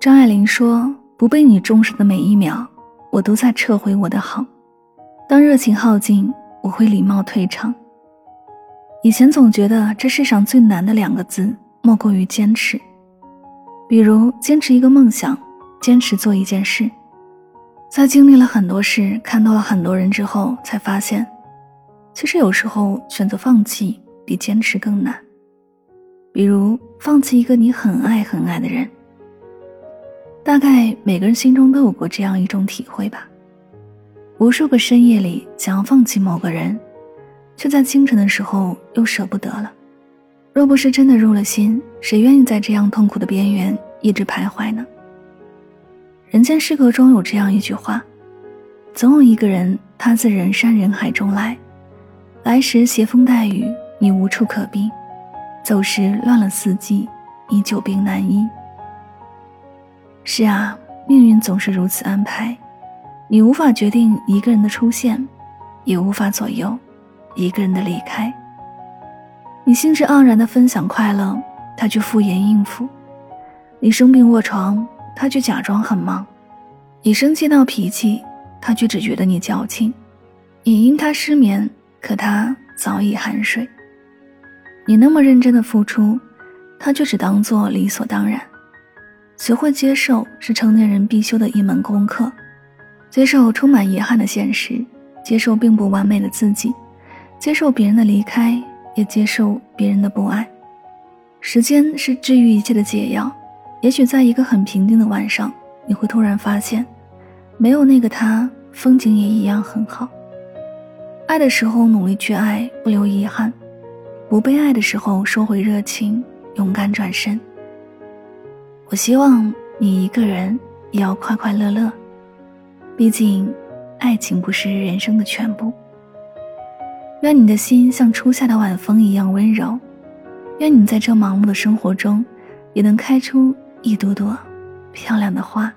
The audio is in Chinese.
张爱玲说：“不被你重视的每一秒，我都在撤回我的好。当热情耗尽，我会礼貌退场。”以前总觉得这世上最难的两个字，莫过于坚持。比如坚持一个梦想，坚持做一件事，在经历了很多事，看到了很多人之后，才发现，其实有时候选择放弃比坚持更难。比如放弃一个你很爱很爱的人。大概每个人心中都有过这样一种体会吧。无数个深夜里想要放弃某个人，却在清晨的时候又舍不得了。若不是真的入了心，谁愿意在这样痛苦的边缘一直徘徊呢？人间失格中有这样一句话：总有一个人，他自人山人海中来，来时携风带雨，你无处可避；走时乱了四季，你久病难医。是啊，命运总是如此安排，你无法决定一个人的出现，也无法左右一个人的离开。你兴致盎然的分享快乐，他却敷衍应付；你生病卧床，他却假装很忙；你生气闹脾气，他却只觉得你矫情；你因他失眠，可他早已酣睡。你那么认真的付出，他却只当做理所当然。学会接受是成年人必修的一门功课，接受充满遗憾的现实，接受并不完美的自己，接受别人的离开，也接受别人的不爱。时间是治愈一切的解药。也许在一个很平静的晚上，你会突然发现，没有那个他，风景也一样很好。爱的时候努力去爱，不留遗憾；不被爱的时候收回热情，勇敢转身。我希望你一个人也要快快乐乐，毕竟，爱情不是人生的全部。愿你的心像初夏的晚风一样温柔，愿你在这忙碌的生活中，也能开出一朵朵漂亮的花。